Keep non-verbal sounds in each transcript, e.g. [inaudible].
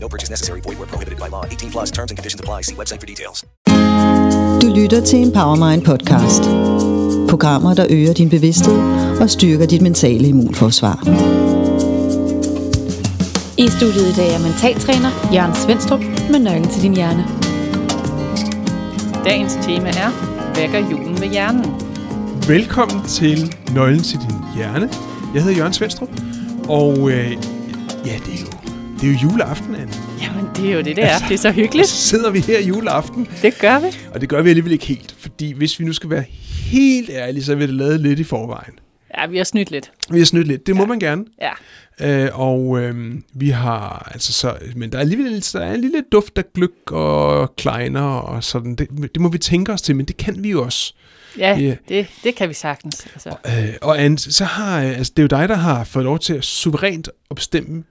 No purchase necessary. Void where prohibited by law. 18 plus terms and conditions apply. See website for details. Du lytter til en Powermind podcast. Programmer, der øger din bevidsthed og styrker dit mentale immunforsvar. I studiet i dag er mentaltræner Jørgen Svendstrup med nøglen til din hjerne. Dagens tema er, hvad gør julen ved hjernen? Velkommen til Nøglen til din hjerne. Jeg hedder Jørgen Svendstrup, og øh, ja, det er jo, det er jo juleaften, Anne. Jamen, det er jo det, det er. Det er så Og hyggeligt. så sidder vi her juleaften, Det gør vi. og det gør vi alligevel ikke helt, fordi hvis vi nu skal være helt ærlige, så er vi det lavet lidt i forvejen. Ja, vi har snydt lidt. Vi har snydt lidt, det må man gerne. Ja. Øh, og øh, vi har altså så, men der er alligevel der er en lille duft af gløk og kleiner og sådan. Det, det må vi tænke os til, men det kan vi jo også. Ja, Ja. det, det kan vi sagtens. Altså. Øh, og Anne, så har, øh, altså, det er jo dig, der har fået lov til at suverænt at bestemme,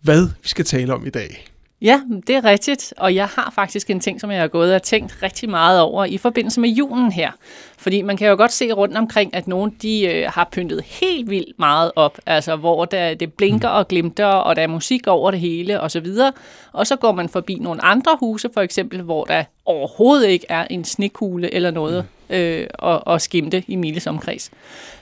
hvad vi skal tale om i dag. Ja, det er rigtigt. Og jeg har faktisk en ting, som jeg har gået og tænkt rigtig meget over i forbindelse med julen her. Fordi man kan jo godt se rundt omkring, at nogle de øh, har pyntet helt vildt meget op. Altså hvor der, det blinker og glimter, og der er musik over det hele og så videre. Og så går man forbi nogle andre huse, for eksempel, hvor der overhovedet ikke er en snekugle eller noget øh, og, og skimte i Miles omkreds.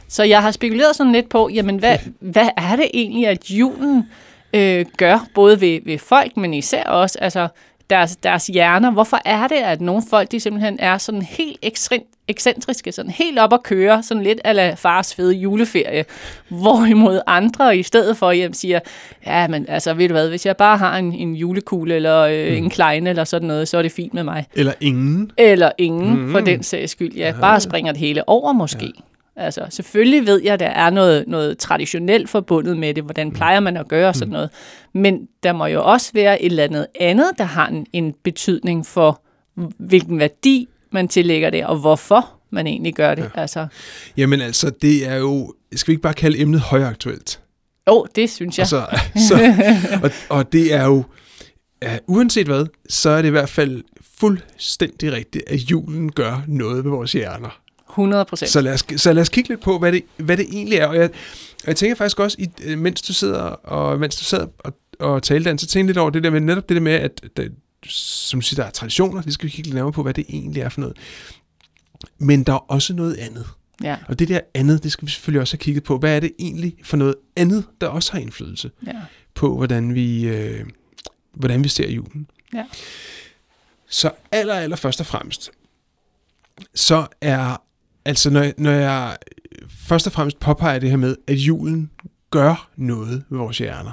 Så jeg har spekuleret sådan lidt på, jamen hvad, hvad er det egentlig, at julen øh, gør, både ved, ved folk, men især også altså deres, deres hjerner. Hvorfor er det, at nogle folk de simpelthen er sådan helt ekstremt ekscentriske, sådan helt op at køre, sådan lidt ala fars fede juleferie, hvorimod andre i stedet for hjem siger, ja, men altså, ved du hvad, hvis jeg bare har en, en julekugle eller øh, en kleine eller sådan noget, så er det fint med mig. Eller ingen. Eller ingen, mm. for den sags skyld. Ja, bare springer det hele over måske. Ja. Altså, selvfølgelig ved jeg, at der er noget, noget traditionelt forbundet med det. Hvordan plejer man at gøre sådan noget? Men der må jo også være et eller andet andet, der har en, en betydning for, hvilken værdi man tillægger det, og hvorfor man egentlig gør det. Ja. Altså, Jamen altså, det er jo, skal vi ikke bare kalde emnet højaktuelt? jo, det synes jeg. Altså, [laughs] så, og, og det er jo, ja, uanset hvad, så er det i hvert fald fuldstændig rigtigt, at julen gør noget ved vores hjerner. 100 procent. Så lad, os, så lad os kigge lidt på, hvad det, hvad det egentlig er. Og jeg, og jeg tænker faktisk også, i, øh, mens du sidder og, mens du sad og, og talte, Dan, så tænkte jeg lidt over det der med, netop det der med, at der, som siger, der er traditioner, det skal vi kigge lidt nærmere på, hvad det egentlig er for noget. Men der er også noget andet. Ja, Og det der andet, det skal vi selvfølgelig også have kigget på. Hvad er det egentlig for noget andet, der også har indflydelse ja, på, hvordan vi, øh, hvordan vi ser julen? ja. Så aller, aller først og fremmest, så er, altså når, når jeg først og fremmest påpeger det her med, at julen gør noget ved vores hjerner,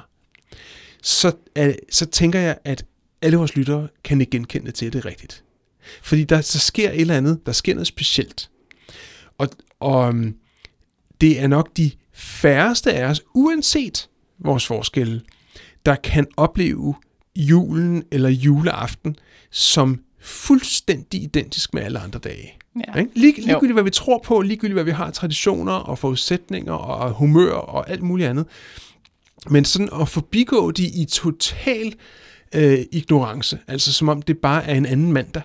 så, øh, så tænker jeg, at alle vores lyttere kan ikke genkende til, at det er rigtigt. Fordi der, så sker et eller andet, der sker noget specielt. Og, og øhm, det er nok de færreste af os, uanset vores forskelle, der kan opleve julen eller juleaften som fuldstændig identisk med alle andre dage ja. Ikke? Lig, ligegyldigt hvad vi tror på, ligegyldigt hvad vi har traditioner og forudsætninger og humør og alt muligt andet. Men sådan at forbigå de i total øh, ignorance, altså som om det bare er en anden mandag,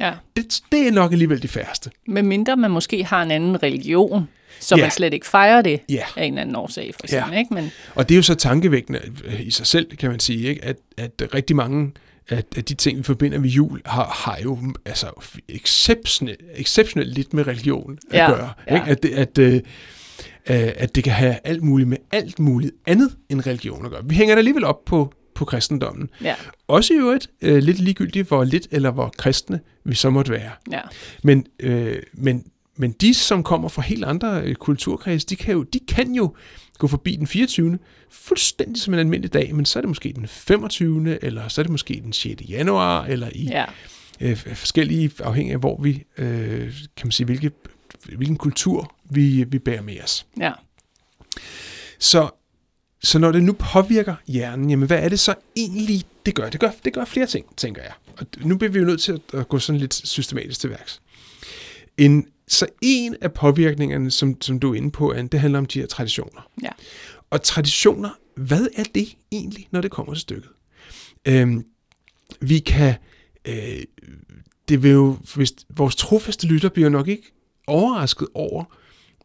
ja. det, det er nok alligevel de færreste. Med mindre man måske har en anden religion, så Ja. man slet ikke fejrer det Ja. af en eller anden årsag, for eksempel. Ja. Ikke? Men, Og det er jo så tankevækkende øh, i sig selv, kan man sige, ikke? At, at rigtig mange af, af de ting, vi forbinder med jul, har, har jo altså, exceptionelt, exceptionelt lidt med religion at Ja, gøre. ja. Ikke? At, det, at, øh, øh, at det kan have alt muligt med alt muligt andet end religion at gøre. Vi hænger det alligevel op på, på kristendommen. ja, Også i øvrigt øh, lidt ligegyldigt, hvor lidt eller hvor kristne vi så måtte være. ja. Men, øh, men, men de, som kommer fra helt andre øh, kulturkreds, de kan, jo, de kan jo gå forbi den 24. fuldstændig som en almindelig dag, men så er det måske den 25. eller så er det måske den 6. januar, eller i ja. øh, forskellige, afhængig af hvor vi, øh, kan man sige, hvilke, hvilken kultur vi, vi bærer med os. ja. Så, så når det nu påvirker hjernen, jamen hvad er det så egentlig, det gør? Det gør, det gør flere ting, tænker jeg. Og nu bliver vi jo nødt til at, at gå sådan lidt systematisk til værks. En, så en af påvirkningerne, som, som du er inde på, Anne, det handler om de her traditioner. Ja. Og traditioner, hvad er det egentlig, når det kommer til stykket? Øhm, vi kan, øh, det vil jo, hvis vores trofaste lytter bliver nok ikke overrasket over,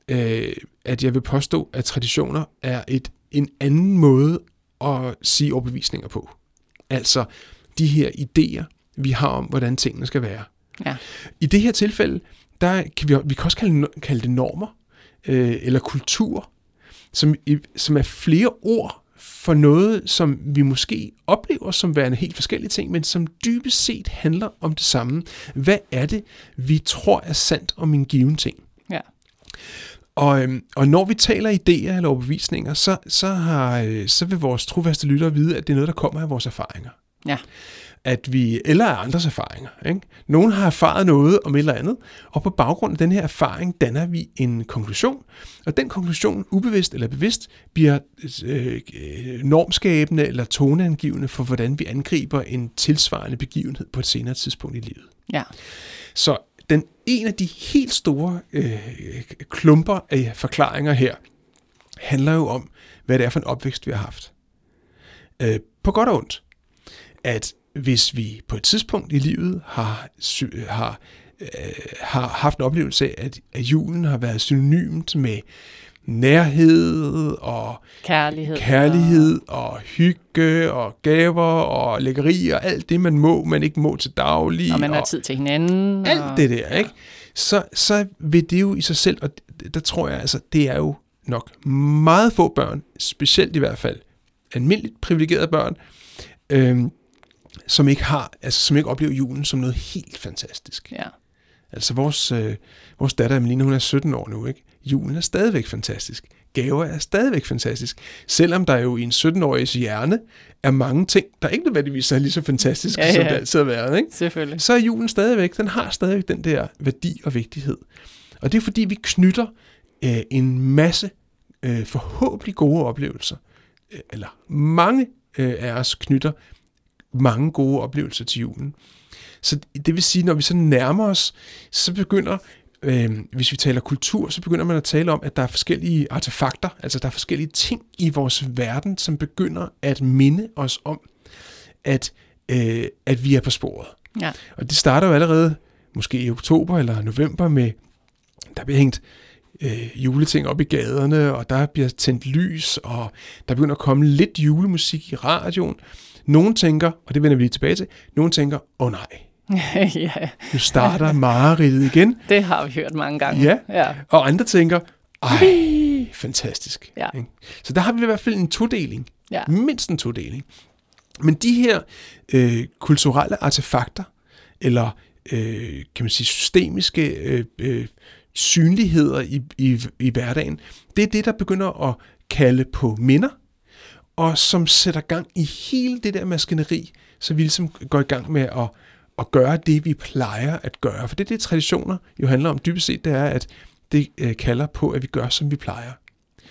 øh, at jeg vil påstå, at traditioner er et en anden måde at sige overbevisninger på. Altså de her idéer, vi har om, hvordan tingene skal være. Ja. I det her tilfælde, der kan vi, vi kan også kalde, kalde det normer, øh, eller kultur, som, som er flere ord for noget, som vi måske oplever som værende helt forskellige ting, men som dybest set handler om det samme. Hvad er det, vi tror er sandt om en given ting? Ja. Og, øhm, og når vi taler idéer eller overbevisninger, så, så, har, øh, så vil vores trofaste lyttere vide, at det er noget, der kommer af vores erfaringer. Ja. At vi, eller af andres erfaringer. Ikke? Nogen har erfaret noget om et eller andet, og på baggrund af den her erfaring danner vi en konklusion, og den konklusion, ubevidst eller bevidst, bliver øh, normskabende eller toneangivende for, hvordan vi angriber en tilsvarende begivenhed på et senere tidspunkt i livet. Ja. Så den en af de helt store øh, klumper af forklaringer her handler jo om, hvad det er for en opvækst, vi har haft. Øh, på godt og ondt. At hvis vi på et tidspunkt i livet har, har, øh, har haft en oplevelse af, at, at julen har været synonymt med nærhed og kærlighed, kærlighed og hygge og gaver og lækkeri og alt det, man må, man ikke må til daglig. Og man har tid til hinanden. Alt og, det der, ikke? Så, så vil det jo i sig selv, og der tror jeg altså, det er jo nok meget få børn, specielt i hvert fald almindeligt privilegerede børn, øhm, som ikke har, altså som ikke oplever julen som noget helt fantastisk. Ja. Altså vores, øh, vores datter Emeline, hun er 17 år nu, ikke? Julen er stadigvæk fantastisk. Gaver er stadigvæk fantastisk. Selvom der jo i en 17-årigs hjerne er mange ting, der ikke nødvendigvis er lige så fantastiske, ja, ja. som det altid har været. Ikke? Selvfølgelig. Så er julen stadigvæk, den har stadigvæk den der værdi og vigtighed. Og det er fordi, vi knytter øh, en masse øh, forhåbentlig gode oplevelser, øh, eller mange øh, af os knytter mange gode oplevelser til julen. Så det vil sige, når vi så nærmer os, så begynder, øh, hvis vi taler kultur, så begynder man at tale om, at der er forskellige artefakter, altså der er forskellige ting i vores verden, som begynder at minde os om, at, øh, at vi er på sporet. Ja. Og det starter jo allerede, måske i oktober eller november, med, der bliver hængt øh, juleting op i gaderne, og der bliver tændt lys, og der begynder at komme lidt julemusik i radioen. Nogen tænker, og det vender vi lige tilbage til, nogen tænker, åh oh, nej, [laughs] ja. nu starter mareridtet igen. [laughs] Det har vi hørt mange gange. Ja, ja. og andre tænker, ej, fantastisk. Ja. Så der har vi i hvert fald en todeling. Ja. Mindst en todeling. Men de her øh, kulturelle artefakter, eller øh, kan man sige systemiske øh, øh, synligheder i, i, i hverdagen, det er det, der begynder at kalde på minder, og som sætter gang i hele det der maskineri, så vi ligesom går i gang med at, at gøre det, vi plejer at gøre. For det er det, traditioner jo handler om. Dybest set, det er, at det øh, kalder på, at vi gør, som vi plejer.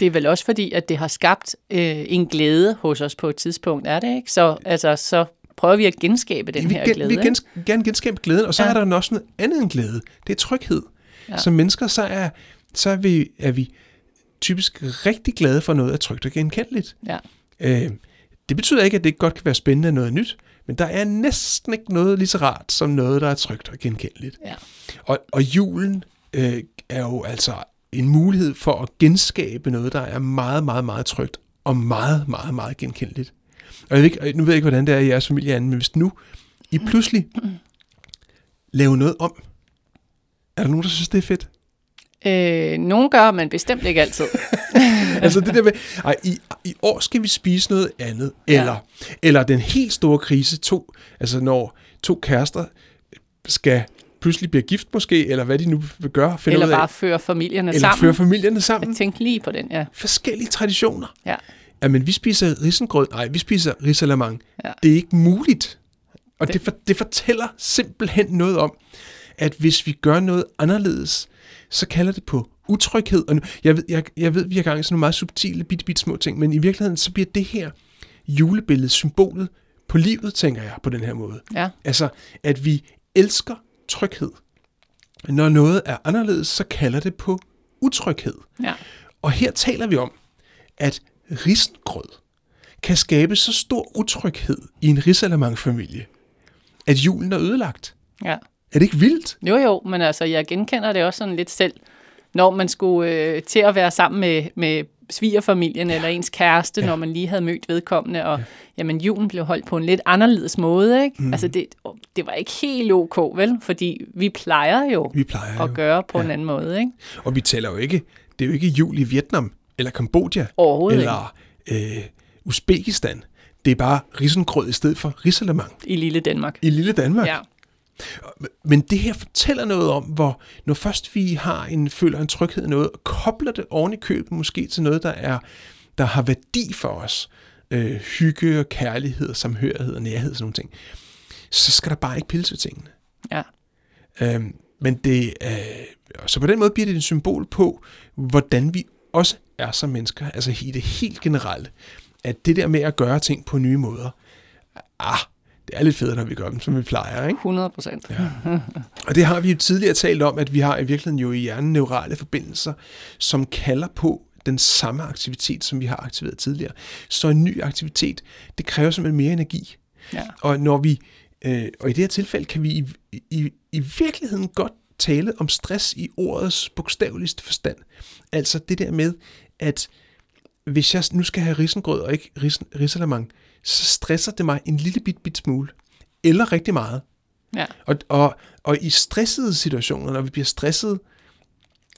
Det er vel også fordi, at det har skabt øh, en glæde hos os på et tidspunkt, er det ikke? Så, altså, så prøver vi at genskabe den vi her gen, glæde. Vi vil gens, gerne genskabe glæden, og så ja. Er der også noget andet end glæde. Det er tryghed. Ja. Som mennesker, så er, så er, vi, er vi typisk rigtig glade for noget, der er trygt og genkendeligt. Ja. Øh, det betyder ikke, at det ikke godt kan være spændende noget nyt, men der er næsten ikke noget lige så rart som noget, der er trygt og genkendeligt. Ja. Og, og julen øh, er jo altså en mulighed for at genskabe noget, der er meget, meget, meget trygt og meget, meget, meget genkendeligt. Og jeg ved ikke, nu ved jeg ikke, hvordan det er i jeres familie, Anne, men hvis nu I pludselig laver noget om, er der nogen, der synes, det er fedt? Øh, nogen gør, men bestemt ikke altid. [laughs] altså det der med, ej, i, i år skal vi spise noget andet, Ja. eller, eller den helt store krise, to, altså når to kærester skal pludselig blive gift måske, eller hvad de nu vil gøre, finde Eller ud af, bare føre familierne eller sammen. føre familierne sammen. Jeg tænkte lige på den, ja. Forskellige traditioner. ja. Jamen, vi spiser risengrød, nej, vi spiser risalamang. Ja. Det er ikke muligt. Og det, Det- det, for, det fortæller simpelthen noget om, at hvis vi gør noget anderledes, så kalder det på utryghed. Og nu, jeg, ved, jeg, jeg ved, vi har gang i sådan nogle meget subtile, bitte, bitte små ting, men i virkeligheden så bliver det her julebillede symbolet på livet, tænker jeg, på den her måde. Ja. Altså, at vi elsker tryghed. Når noget er anderledes, så kalder det på utryghed. Ja. Og her taler vi om, at risengrød kan skabe så stor utryghed i en risalamang-familie, at julen er ødelagt. ja. Er det ikke vildt? Jo, jo, men altså, jeg genkender det også sådan lidt selv, når man skulle øh, til at være sammen med, med svigerfamilien ja. eller ens kæreste, Ja. når man lige havde mødt vedkommende, og ja. jamen, julen blev holdt på en lidt anderledes måde, ikke? Mm. Altså, det, det var ikke helt ok, vel? Fordi vi plejer jo Vi plejer at jo. gøre på Ja. en anden måde, ikke? Og vi taler jo ikke, det er jo ikke jul i Vietnam, eller Kambodja, eller øh, Uzbekistan. Det er bare risengrød i stedet for risalamang I lille Danmark. i lille Danmark. Ja. Men det her fortæller noget om, hvor når først vi har en, føler en tryghed i noget, og kobler det oven i købet måske til noget, der, er, der har værdi for os, øh, hygge og kærlighed, samhørighed og nærhed og sådan nogle ting, så skal der bare ikke pilles ved tingene. Ja. Øhm, men det, øh, så på den måde bliver det et symbol på, hvordan vi også er som mennesker, altså i det helt generelle, at det der med at gøre ting på nye måder, ah, det er lidt federe, når vi gør dem, som vi plejer, ikke? 100 procent. Ja. Og det har vi jo tidligere talt om, at vi har i virkeligheden jo i hjernen neurale forbindelser, som kalder på den samme aktivitet, som vi har aktiveret tidligere. Så en ny aktivitet, det kræver simpelthen mere energi. Ja. Og når vi, øh, og i det her tilfælde kan vi i, i, i virkeligheden godt tale om stress i ordets bogstaveligste forstand. Altså det der med, at hvis jeg nu skal have risengrød og ikke ris, risalamang, så stresser det mig en lille bit, bit smule. Eller rigtig meget. ja. Og, og, og i stressede situationer, når vi bliver stresset,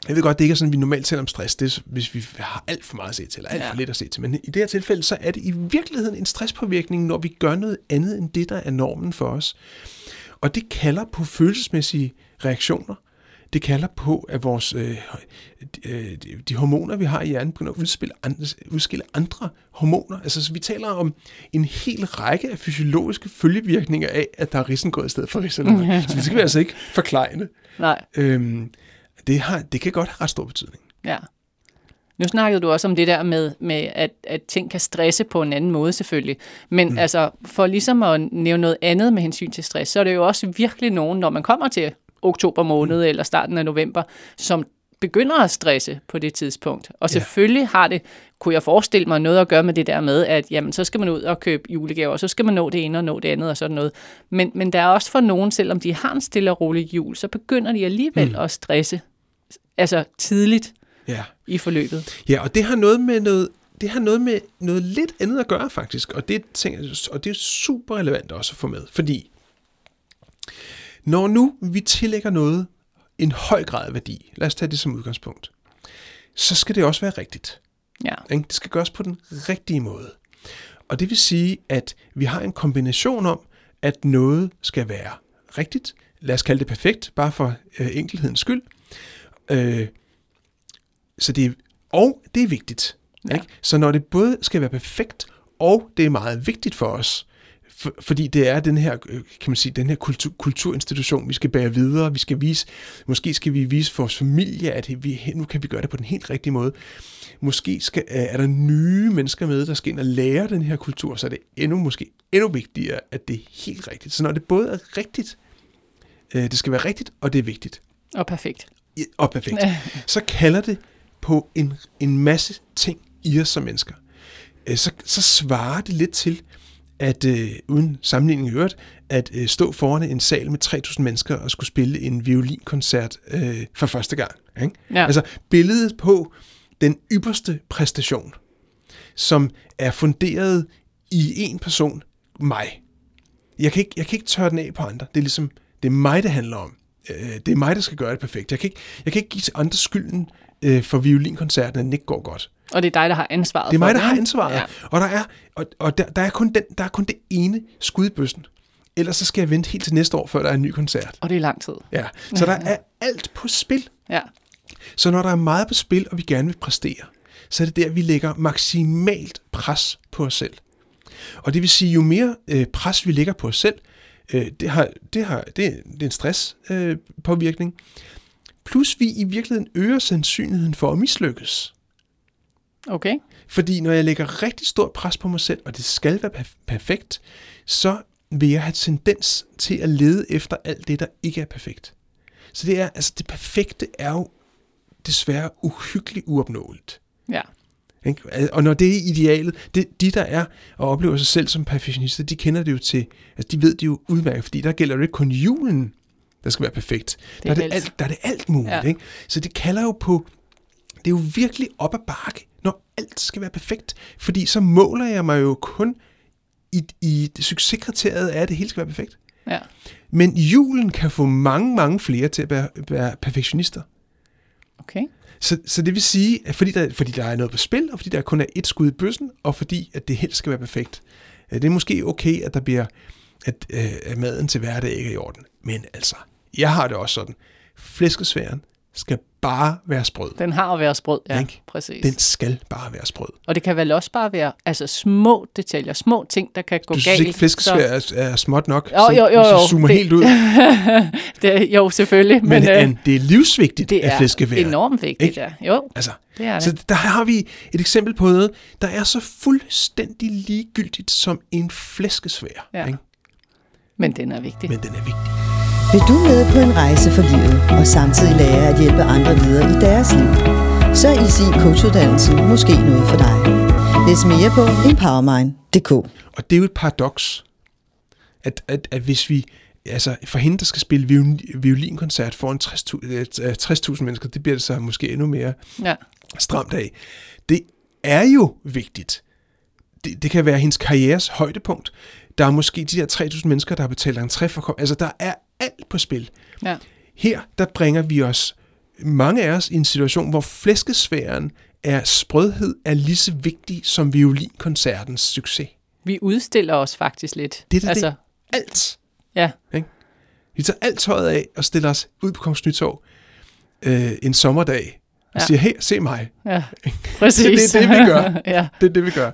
jeg ved godt, det ikke er sådan, vi normalt taler om stress, det er, hvis vi har alt for meget at se til, eller alt for Ja. lidt at se til. Men i det her tilfælde, så er det i virkeligheden en stresspåvirkning, når vi gør noget andet end det, der er normen for os. Og det kalder på følelsesmæssige reaktioner. Det kalder på, at vores, øh, øh, de, de hormoner, vi har i hjernen, begynder at udspille andre, udskille andre hormoner. Altså, så vi taler om en hel række af fysiologiske følgevirkninger af, at der er risengrød i stedet for risalamang. [laughs] så vi skal altså ikke forklejne. Nej. Øhm, det, har, det kan godt have ret stor betydning. Ja. Nu snakkede du også om det der med, med at, at ting kan stresse på en anden måde selvfølgelig. Men mm. altså, for ligesom at nævne noget andet med hensyn til stress, så er det jo også virkelig nogen, når man kommer til oktober måned mm. eller starten af november, som begynder at stresse på det tidspunkt. Og selvfølgelig har det, kunne jeg forestille mig, noget at gøre med det der med, at jamen, så skal man ud og købe julegaver, og så skal man nå det ene og nå det andet og sådan noget. Men, men der er også for nogen, selvom de har en stille og rolig jul, så begynder de alligevel mm. at stresse. Altså tidligt Ja. i forløbet. Ja, og det har noget med noget, det har noget med noget lidt andet at gøre faktisk, og det, jeg- og det er super relevant også at få med, fordi når nu vi tillægger noget en høj grad af værdi, lad os tage det som udgangspunkt, så skal det også være rigtigt. Ja. Det skal gøres på den rigtige måde. Og det vil sige, at vi har en kombination om, at noget skal være rigtigt. Lad os kalde det perfekt, bare for øh, enkelhedens skyld. Øh, så det er, og det er vigtigt. Ja. Ikke? Så når det både skal være perfekt, og det er meget vigtigt for os, for, fordi det er den her, øh, kan man sige, den her kultur, kulturinstitution, vi skal bære videre, vi skal vise, måske skal vi vise for vores familie, at vi, nu kan vi gøre det på den helt rigtige måde. Måske skal, øh, er der nye mennesker med, der skal ind og lære den her kultur, så er det endnu, måske endnu vigtigere, at det er helt rigtigt. Så når det både er rigtigt, øh, det skal være rigtigt, og det er vigtigt, Og perfekt. i- og perfekt, [laughs] så kalder det på en, en masse ting i os som mennesker. Øh, Så, så svarer det lidt til, at øh, uden sammenligning i øvrigt, at øh, stå foran en sal med 3.000 mennesker og skulle spille en violinkoncert øh, for første gang. Ikke? Ja. Altså billedet på den ypperste præstation, som er funderet i en person, mig. Jeg kan ikke, jeg kan ikke tørre den af på andre. Det er ligesom, det er mig, det handler om. Øh, det er mig, der skal gøre det perfekt. Jeg kan ikke, jeg kan ikke give til andre skylden øh, for violinkoncerten, at den ikke går godt. Og det er dig, der har ansvaret Det er for mig, der har ansvaret. Ja. Og, der er, og, og der, der, er kun den, der er kun det ene skud i bøssen. Ellers så skal jeg vente helt til næste år, før der er en ny koncert. Og det er lang tid. Ja. Så der er alt på spil. Ja. Så når der er meget på spil, og vi gerne vil præstere, så er det der, vi lægger maksimalt pres på os selv. Og det vil sige, jo mere øh, pres vi lægger på os selv, øh, det, har, det, har, det, det er en stresspåvirkning, øh, påvirkning, Plus vi i virkeligheden øger sandsynligheden for at mislykkes. Okay. Fordi når jeg lægger rigtig stort pres på mig selv, og det skal være perf- perfekt, så vil jeg have tendens til at lede efter alt det, der ikke er perfekt. Så det er, altså det perfekte er jo desværre uhyggeligt uopnåeligt. Ja. Og når det er idealet, det, de der er og oplever sig selv som perfektionister, de kender det jo til, altså de ved det jo udmærket, fordi der gælder det ikke kun julen, der skal være perfekt. Det der, er er det alt. alt, der er det alt muligt. Ja. Ikke? Så det kalder jo på, det er jo virkelig op ad bakke, når alt skal være perfekt. Fordi så måler jeg mig jo kun i, i det succeskriteriet af, at det hele skal være perfekt. Ja. Men julen kan få mange, mange flere til at være, være perfektionister. Okay. Så, så det vil sige, at fordi der, fordi der er noget på spil, og fordi der kun er et skud i bøssen, og fordi at det helst skal være perfekt. Øh, Det er måske okay, at der bliver at, øh, at maden til hverdag ikke er i orden. Men altså, jeg har det også sådan. Flæskesværen skal bare være sprød. Den har at være sprød. Ja, Ikke? præcis. Den skal bare være sprød. Og det kan vel også bare være altså, små detaljer, små ting, der kan gå Du galt. synes ikke, flæskesvær er, er småt nok? Jo, jo, jo, Så, jo. så zoomer Det- helt ud. [laughs] det, jo, selvfølgelig. Men, Men, øh, det er livsvigtigt, det at er flæskevær. enormt vigtigt, Ikke? ja. Jo, Altså, det er det. Så der har vi et eksempel på noget, der er så fuldstændig ligegyldigt som en flæskesvær. Ja. Ikke? Men den er vigtig. Men den er vigtig. Vil du med på en rejse for livet og samtidig lære at hjælpe andre videre i deres liv? Så er Easy Coach-uddannelsen måske noget for dig. Læs mere på empowermind.dk. Og det er jo et paradoks, at, at, at hvis vi, altså for hende, der skal spille violin, violinkoncert foran 60.000 øh, 60.000 mennesker, det bliver det så måske endnu mere Ja. stramt af. Det er jo vigtigt. Det, det kan være hendes karrieres højdepunkt. Der er måske de der 3.000 mennesker, der har betalt entré for. Altså, der er alt på spil. ja. Her, der bringer vi os, mange af os, i en situation, hvor flæskesfæren er sprødhed er lige så vigtig som violinkoncertens succes. Vi udstiller os faktisk lidt. Det er altså, det. Alt. Ja, Vi tager alt tøjet af og stiller os ud på Kongens Nytorv øh, en sommerdag og Ja. siger, hey, se mig. ja, [laughs] præcis. Det er det, vi gør. [laughs] ja, Det er det, vi gør.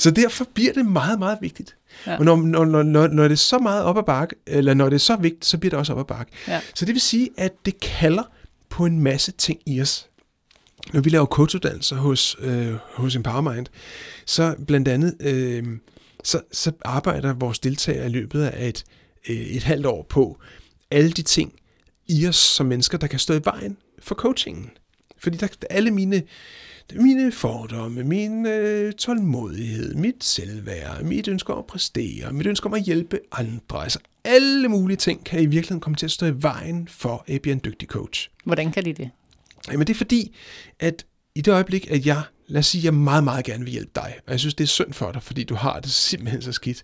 Så derfor bliver det meget, meget vigtigt. Ja. Og når, når, når, når, når det er så meget op ad bakke, eller når det er så vigtigt, så bliver det også op ad bakke. Ja. Så det vil sige, at det kalder på en masse ting i os. Når vi laver coachuddannelser hos, øh, hos Empowermind, så blandt andet, øh, så, så arbejder vores deltagere i løbet af et, øh, et halvt år på alle de ting i os som mennesker, der kan stå i vejen for coachingen. Fordi der, alle mine, mine fordomme, min øh, tålmodighed, mit selvværd, mit ønske om at præstere, mit ønske om at hjælpe andre, altså alle mulige ting kan i virkeligheden komme til at stå i vejen for at blive en dygtig coach. hvordan kan de det? Jamen det er fordi, at i det øjeblik, at jeg, lad os sige, jeg meget, meget gerne vil hjælpe dig, og jeg synes, det er synd for dig, fordi du har det simpelthen så skidt,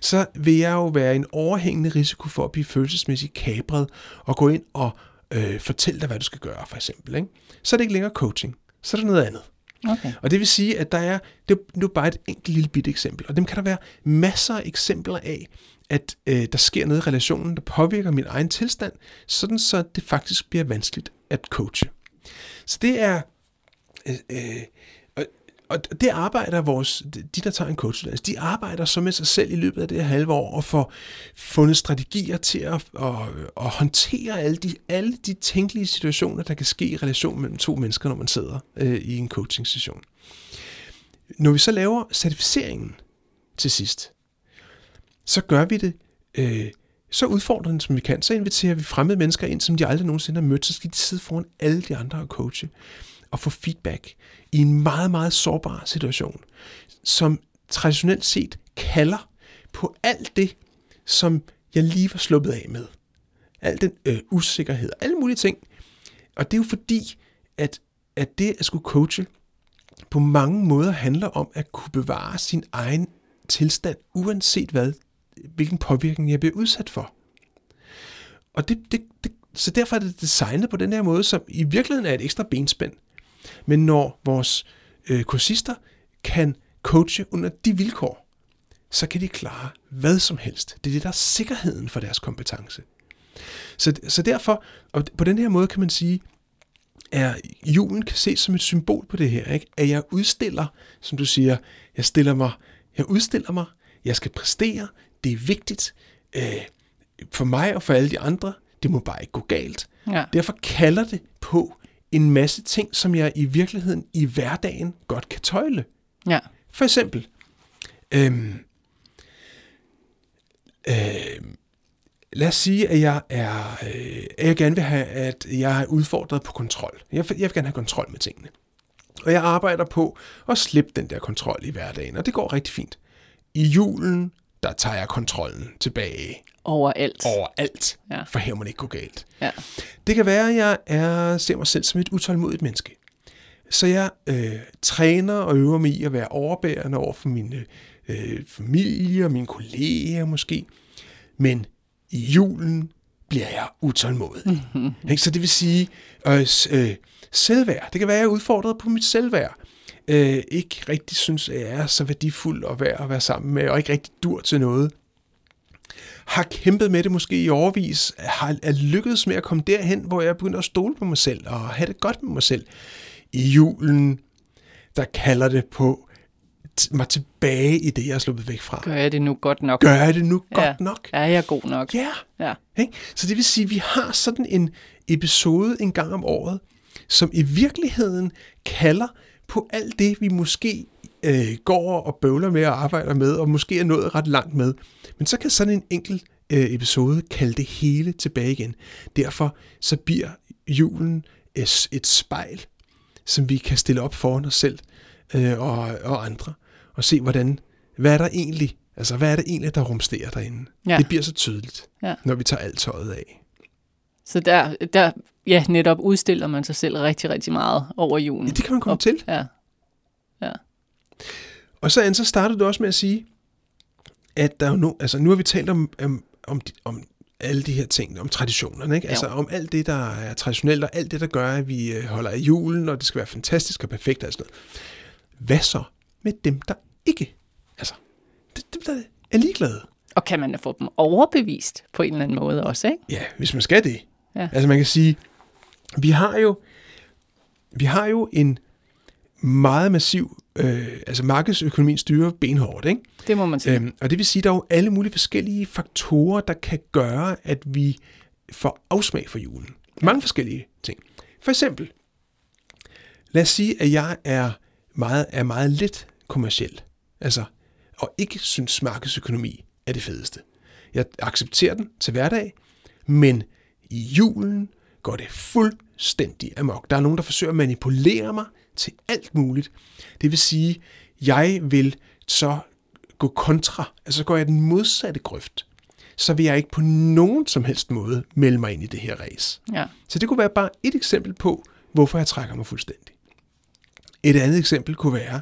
så vil jeg jo være en overhængende risiko for at blive følelsesmæssigt kabret og gå ind og øh, fortælle dig, hvad du skal gøre, for eksempel. Ikke? Så er det ikke længere coaching, så er det noget andet. Okay. Og det vil sige, at der er, det er nu bare et enkelt lille bitte eksempel, og dem kan der være masser af eksempler af, at øh, der sker noget i relationen, der påvirker min egen tilstand, sådan så det faktisk bliver vanskeligt at coache. Så det er, øh, øh, og, det arbejder vores, de der tager en coachuddannelse, de arbejder så med sig selv i løbet af det her halve år og får fundet strategier til at, at, at håndtere alle de, alle de tænkelige situationer, der kan ske i relation mellem to mennesker, når man sidder øh, i en coaching session. Når vi så laver certificeringen til sidst, så gør vi det øh, så udfordrende, som vi kan. Så inviterer vi fremmede mennesker ind, som de aldrig nogensinde har mødt. Så skal de sidde foran alle de andre og coache at få feedback i en meget, meget sårbar situation, som traditionelt set kalder på alt det, som jeg lige var sluppet af med. Al den øh, usikkerhed, alle mulige ting. Og det er jo fordi, at, at det at skulle coache på mange måder handler om at kunne bevare sin egen tilstand, uanset hvad, hvilken påvirkning jeg bliver udsat for. Og det, det, det, så derfor er det designet på den her måde, som i virkeligheden er et ekstra benspænd. Men når vores øh, kursister kan coache under de vilkår, så kan de klare hvad som helst. Det er det, der er sikkerheden for deres kompetence. Så, så derfor, og på den her måde kan man sige, er julen kan ses som et symbol på det her, ikke? at jeg udstiller, som du siger, jeg stiller mig, jeg udstiller mig, jeg skal præstere, det er vigtigt øh, for mig og for alle de andre, Det må bare ikke gå galt. Ja. Derfor kalder det på en masse ting, som jeg i virkeligheden i hverdagen godt kan tøjle. Ja. For eksempel, øhm, øhm, lad os sige, at jeg er, øh, at jeg gerne vil have, at jeg er udfordret på kontrol. Jeg, jeg vil gerne have kontrol med tingene. Og jeg arbejder på at slippe den der kontrol i hverdagen, og det går rigtig fint. I julen, der tager jeg kontrollen tilbage Overalt. over alt, Ja. for her må det ikke gå galt. Ja. Det kan være, at jeg er, ser mig selv som et utålmodigt menneske. Så jeg øh, træner og øver mig i at være overbærende over for min øh, familie og mine kolleger måske. Men i julen bliver jeg utålmodig. Ikke? Så det vil sige, øh, øh, selvværd. Det kan være, at jeg er udfordret på mit selvværd. Øh, ikke rigtig synes, at jeg er så værdifuld og værd at være sammen med, og ikke rigtig dur til noget har kæmpet med det måske i overvis, har er lykkedes med at komme derhen, hvor jeg begynder at stole på mig selv og have det godt med mig selv. I julen, der kalder det på mig tilbage i det, jeg er sluppet væk fra. Gør jeg det nu godt nok? Gør jeg det nu ja. godt nok? Er jeg god nok? Ja. Ja. Ikke? Så det vil sige, at vi har sådan en episode en gang om året, som i virkeligheden kalder på alt det, vi måske øh, går og bøvler med og arbejder med, og måske er nået ret langt med. Men så kan sådan en enkelt øh, episode kalde det hele tilbage igen. Derfor så bliver julen et, et spejl, som vi kan stille op foran os selv øh, og, og andre, og se, hvordan, hvad er der egentlig, altså hvad er det egentlig, der rumsterer derinde. Ja. Det bliver så tydeligt, Ja. når vi tager alt tøjet af. Så der, der ja, netop udstiller man sig selv rigtig, rigtig meget over julen. Ja, det kan man komme Og- til. Ja. Ja. Og så, Anne, så startede du også med at sige, at der er jo no, altså nu har vi talt om, om, om, om alle de her ting, om traditionerne, ikke? Altså Jo. om alt det, der er traditionelt, og alt det, der gør, at vi øh, holder af julen, og det skal være fantastisk og perfekt og sådan noget. Hvad så med dem, der ikke, altså, dem, der er ligeglade? Og kan man få dem overbevist på en eller anden måde også, ikke? Ja, hvis man skal det. Ja. Altså man kan sige, vi har jo, vi har jo en meget massiv, øh, altså markedsøkonomien styrer benhårdt, ikke? Det må man sige. Øhm, og det vil sige, at der er jo alle mulige forskellige faktorer, der kan gøre, at vi får afsmag for julen. Mange forskellige ting. For eksempel, lad os sige, at jeg er meget, er meget lidt kommersiel. Altså, og ikke synes markedsøkonomi er det fedeste. Jeg accepterer den til hverdag, men i julen går det fuldstændig amok. Der er nogen, der forsøger at manipulere mig til alt muligt. Det vil sige, jeg vil så gå kontra, altså så går jeg den modsatte grøft. Så vil jeg ikke på nogen som helst måde melde mig ind i det her race. Ja. Så det kunne være bare et eksempel på, hvorfor jeg trækker mig fuldstændig. Et andet eksempel kunne være,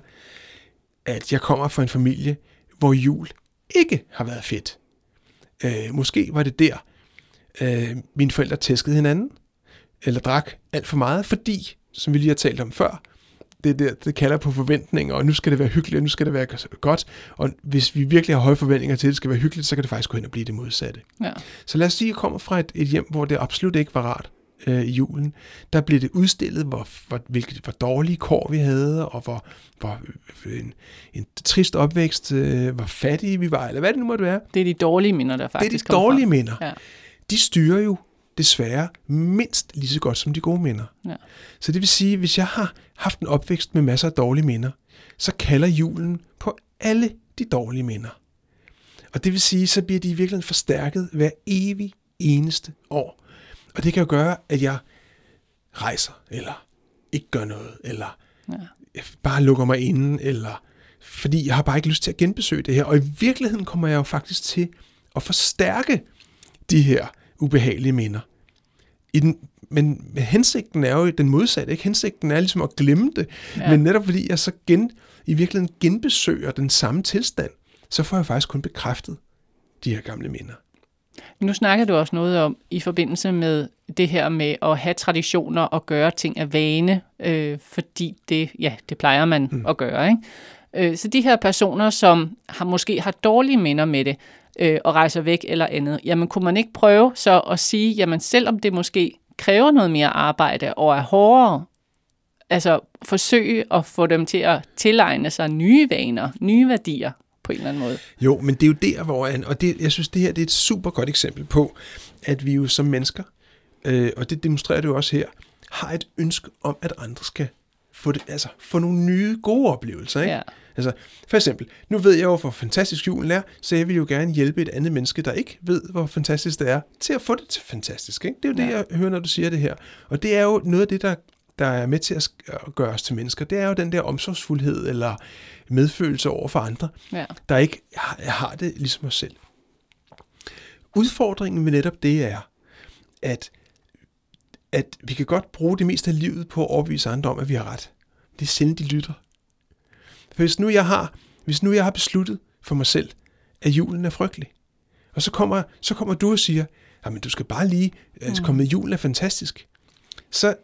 at jeg kommer fra en familie, hvor jul ikke har været fedt. Øh, måske var det der, øh, mine forældre tæskede hinanden, eller drak alt for meget, fordi, som vi lige har talt om før, det, der, det kalder på forventninger, og nu skal det være hyggeligt, og nu skal det være godt, og hvis vi virkelig har høje forventninger til, at det skal være hyggeligt, så kan det faktisk gå hen og blive det modsatte. Ja. Så lad os sige, at jeg kommer fra et, et hjem, hvor det absolut ikke var rart øh, i julen. Der blev det udstillet, hvor, hvor, hvilket, hvor dårlige kår vi havde, og hvor, hvor øh, en, en trist opvækst, øh, hvor fattige vi var, eller hvad det nu måtte være. Det er de dårlige minder, der Det faktisk er de dårlige frem. minder. Ja. De styrer jo desværre mindst lige så godt som de gode minder. Ja. Så det vil sige, at hvis jeg har haft en opvækst med masser af dårlige minder, så kalder julen på alle de dårlige minder. Og det vil sige, så bliver de i virkeligheden forstærket hver evig eneste år. Og det kan jo gøre, at jeg rejser, eller ikke gør noget, eller ja. bare lukker mig inde, eller fordi jeg har bare ikke lyst til at genbesøge det her. Og i virkeligheden kommer jeg jo faktisk til at forstærke de her ubehagelige minder. I den, men hensigten er jo den modsatte. Ikke? Hensigten er ligesom at glemme det. Ja. Men netop fordi jeg så gen, i virkeligheden genbesøger den samme tilstand, så får jeg faktisk kun bekræftet de her gamle minder. Nu snakker du også noget om i forbindelse med det her med at have traditioner og gøre ting af vane, øh, fordi det, ja, det plejer man mm. at gøre. Ikke? Øh, så de her personer, som har, måske har dårlige minder med det, øh, og rejser væk eller andet, jamen kunne man ikke prøve så at sige, jamen selvom det måske kræver noget mere arbejde og er hårdere, altså forsøge at få dem til at tilegne sig nye vaner, nye værdier på en eller anden måde. Jo, men det er jo der, hvor og det, jeg synes, det her det er et super godt eksempel på, at vi jo som mennesker, øh, og det demonstrerer det jo også her, har et ønske om, at andre skal få, det, altså, få nogle nye gode oplevelser. Ikke? Ja. Altså, for eksempel, nu ved jeg jo, hvor fantastisk julen er, så jeg vil jo gerne hjælpe et andet menneske, der ikke ved, hvor fantastisk det er, til at få det til fantastisk. Ikke? Det er jo ja. det, jeg hører, når du siger det her. Og det er jo noget af det, der, der er med til at gøre os til mennesker. Det er jo den der omsorgsfuldhed eller medfølelse over for andre, Ja. der ikke har, har det ligesom os selv. Udfordringen med netop det er, at, at vi kan godt bruge det meste af livet på at overbevise andre om, at vi har ret. Det er sjældent, de lytter. Hvis nu jeg har, hvis nu jeg har besluttet for mig selv, at julen er frygtelig, og så kommer, så kommer du og siger, men du skal bare lige altså, komme med, julen er fantastisk, så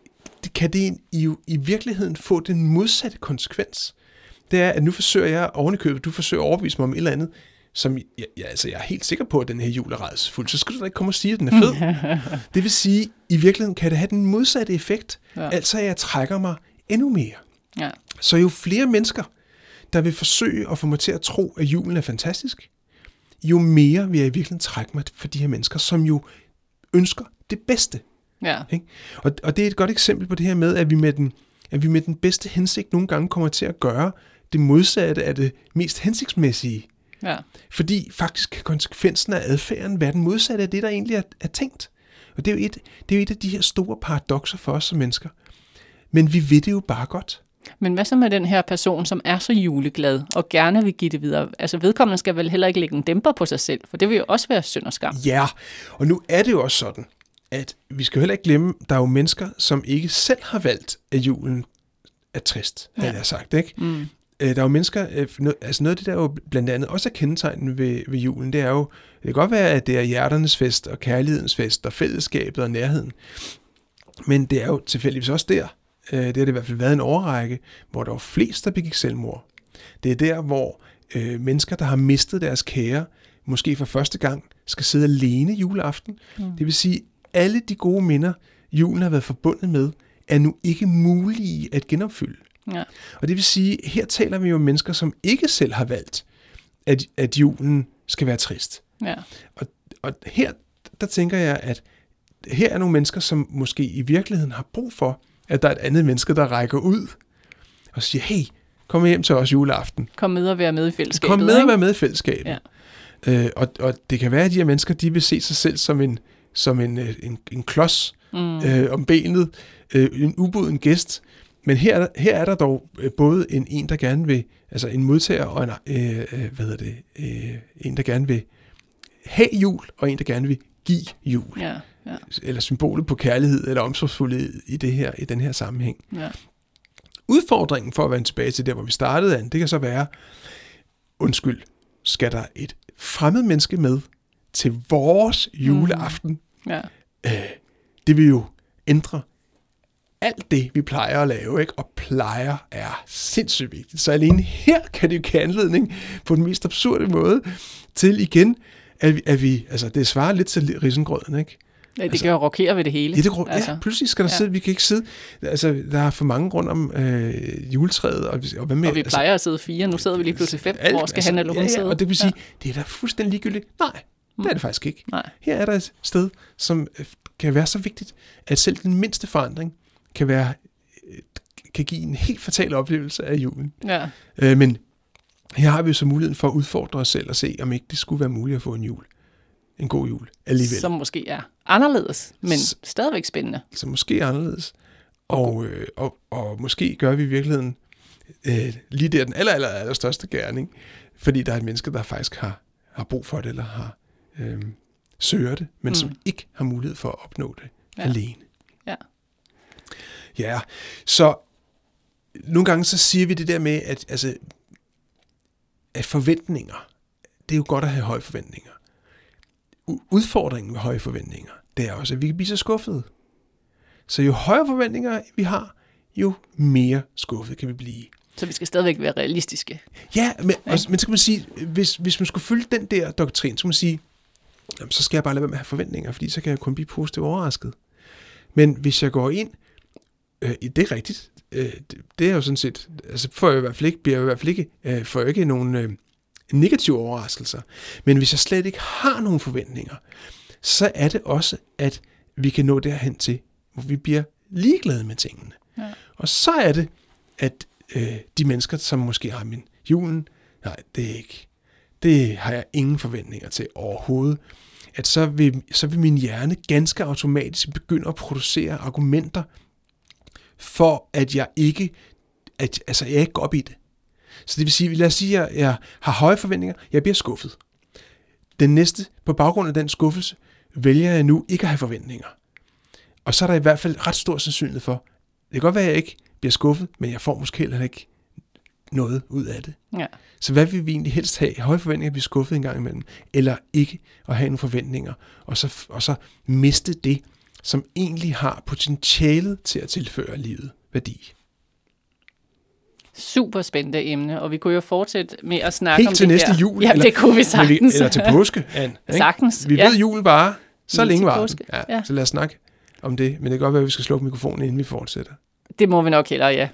kan det i, i virkeligheden få den modsatte konsekvens. Det er, at nu forsøger jeg ovenikøbet, du forsøger at overbevise mig om et eller andet, som jeg, jeg, altså, jeg er helt sikker på, at den her jul er rædselsfuld. Så skal du da ikke komme og sige, at den er fed. [laughs] det vil sige, i virkeligheden kan det have den modsatte effekt. Ja. Altså, at jeg trækker mig endnu mere. Ja. Så jo flere mennesker, der vil forsøge at få mig til at tro, at julen er fantastisk, jo mere vil jeg i virkeligheden trække mig for de her mennesker, som jo ønsker det bedste. Ja. Ikke? Og, og det er et godt eksempel på det her med, at vi med den, at vi med den bedste hensigt nogle gange kommer til at gøre det modsatte af det mest hensigtsmæssige. Ja. Fordi faktisk kan konsekvensen af adfærden være den modsatte af det, der egentlig er, er tænkt. Og det er, jo et, det er jo et af de her store paradoxer for os som mennesker. Men vi ved det jo bare godt. Men hvad så med den her person, som er så juleglad og gerne vil give det videre? Altså vedkommende skal vel heller ikke lægge en dæmper på sig selv, for det vil jo også være synd og skam. Ja, og nu er det jo også sådan, at vi skal heller ikke glemme, der er jo mennesker, som ikke selv har valgt, at julen er trist, ja. havde jeg sagt, ikke? Mm. Øh, Der er jo mennesker, øh, altså noget af det, der jo blandt andet også er kendetegnet ved, ved julen, det er jo, det kan godt være, at det er hjerternes fest og kærlighedens fest og fællesskabet og nærheden. Men det er jo tilfældigvis også der, øh, det har det i hvert fald været en overrække, hvor der var flest, der begik selvmord. Det er der, hvor øh, mennesker, der har mistet deres kære, måske for første gang, skal sidde alene juleaften. Mm. Det vil sige, alle de gode minder, julen har været forbundet med, er nu ikke mulige at genopfylde. Ja. Og det vil sige, her taler vi jo om mennesker, som ikke selv har valgt, at, at julen skal være trist. Ja. Og, og her, der tænker jeg, at her er nogle mennesker, som måske i virkeligheden har brug for, at der er et andet menneske, der rækker ud og siger, hey, kom hjem til os juleaften. Kom med og være med i fællesskabet. Kom med og være med i fællesskabet. Ja. Øh, og, og det kan være, at de her mennesker, de vil se sig selv som en, som en, øh, en, en klods mm. øh, om benet, øh, en uboden gæst. Men her, er her er der dog øh, både en, en, der gerne vil, altså en modtager og en, øh, øh, hvad hedder det, øh, en, der gerne vil have jul, og en, der gerne vil give jul. Ja, ja, Eller symbolet på kærlighed eller omsorgsfuldhed i, det her, i den her sammenhæng. ja. Udfordringen for at vende tilbage til der, hvor vi startede an, det kan så være, undskyld, skal der et fremmed menneske med til vores juleaften? ja. Øh, det vil jo ændre alt det, vi plejer at lave, ikke? og plejer er sindssygt vigtigt. Så alene her kan det jo give anledning på den mest absurde måde til igen, at vi, at vi altså det svarer lidt til risengrøden, ikke? Ja det kan jo rokere ved det hele. Ja, det altså. ja, pludselig skal der ja. sidde, vi kan ikke sidde, altså der er for mange rundt om øh, juletræet, og, og hvad med, Og vi altså, plejer at sidde fire, nu sidder vi lige pludselig fem. alt, Hvor skal han eller hun ja, sidde? ja, og det vil sige, ja. det er da fuldstændig ligegyldigt. Nej, det er det faktisk ikke. Nej. Her er der et sted, som øh, kan være så vigtigt, at selv den mindste forandring kan være øh, kan give en helt fatal oplevelse af julen. Ja. Øh, men her har vi jo så muligheden for at udfordre os selv og se, om ikke det skulle være muligt at få en jul. En god jul alligevel. Som måske er anderledes, men S- stadigvæk spændende. som måske er anderledes. Og, øh, og, og måske gør vi i virkeligheden øh, lige der den aller, aller, aller største gerning, fordi der er et menneske, der faktisk har, har brug for det, eller har øh, søger det, men mm. som ikke har mulighed for at opnå det ja. alene. Ja. Ja, så nogle gange så siger vi det der med, at, altså, at forventninger, det er jo godt at have høje forventninger. Udfordringen med høje forventninger, det er også, at vi kan blive så skuffede. Så jo højere forventninger vi har, jo mere skuffet kan vi blive. Så vi skal stadigvæk være realistiske. Ja, men, og, men så kan man sige, hvis, hvis man skulle følge den der doktrin, så kan man sige, jamen, så skal jeg bare lade være med at have forventninger, fordi så kan jeg kun blive positivt overrasket. Men hvis jeg går ind, øh, det er rigtigt, øh, det, det er jo sådan set, altså får jeg i hvert fald ikke, bliver jeg i hvert fald ikke, øh, får jeg ikke nogen øh, negative overraskelser. Men hvis jeg slet ikke har nogen forventninger, så er det også, at vi kan nå derhen til, hvor vi bliver ligeglade med tingene. Ja. Og så er det, at øh, de mennesker, som måske har min julen, nej, det er ikke, det har jeg ingen forventninger til overhovedet, at så vil, så vil min hjerne ganske automatisk begynde at producere argumenter for, at jeg ikke, at, altså jeg ikke går op i det. Så det vil sige, lad os sige, at jeg har høje forventninger, jeg bliver skuffet. Den næste, på baggrund af den skuffelse, vælger jeg nu ikke at have forventninger. Og så er der i hvert fald ret stor sandsynlighed for, det kan godt være, at jeg ikke bliver skuffet, men jeg får måske heller ikke noget ud af det. Ja. Så hvad vil vi egentlig helst have? Høje forventninger at blive skuffet en gang imellem, eller ikke at have nogle forventninger, og så, og så miste det, som egentlig har potentialet til at tilføre livet værdi. Super spændende emne, og vi kunne jo fortsætte med at snakke Helt om til det næste her. jul. Ja, det kunne vi sagtens. Eller til påske, [laughs] Anne? Sagtens, Vi ja. ved, julen var så Lige længe var den. Ja, ja. Så lad os snakke om det. Men det kan godt være, at vi skal slukke mikrofonen, inden vi fortsætter. Det må vi nok hellere, ja.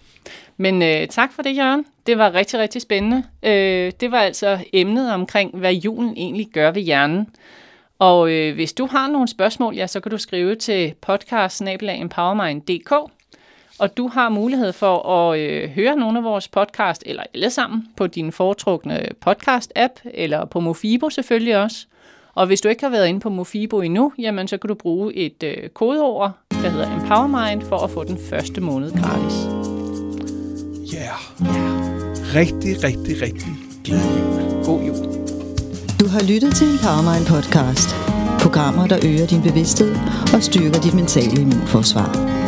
Men øh, tak for det, Jørgen. Det var rigtig, rigtig spændende. Øh, det var altså emnet omkring, hvad julen egentlig gør ved hjernen. Og øh, hvis du har nogle spørgsmål, ja, så kan du skrive til podcast og du har mulighed for at øh, høre nogle af vores podcast, eller alle sammen, på din foretrukne podcast-app, eller på Mofibo selvfølgelig også. Og hvis du ikke har været inde på Mofibo endnu, jamen så kan du bruge et øh, kodeord, der hedder Empowermind, for at få den første måned gratis. Ja. Yeah. Rigtig, rigtig, rigtig glædelig jul. God jul. Du har lyttet til en Powermind podcast. Programmer, der øger din bevidsthed og styrker dit mentale immunforsvar.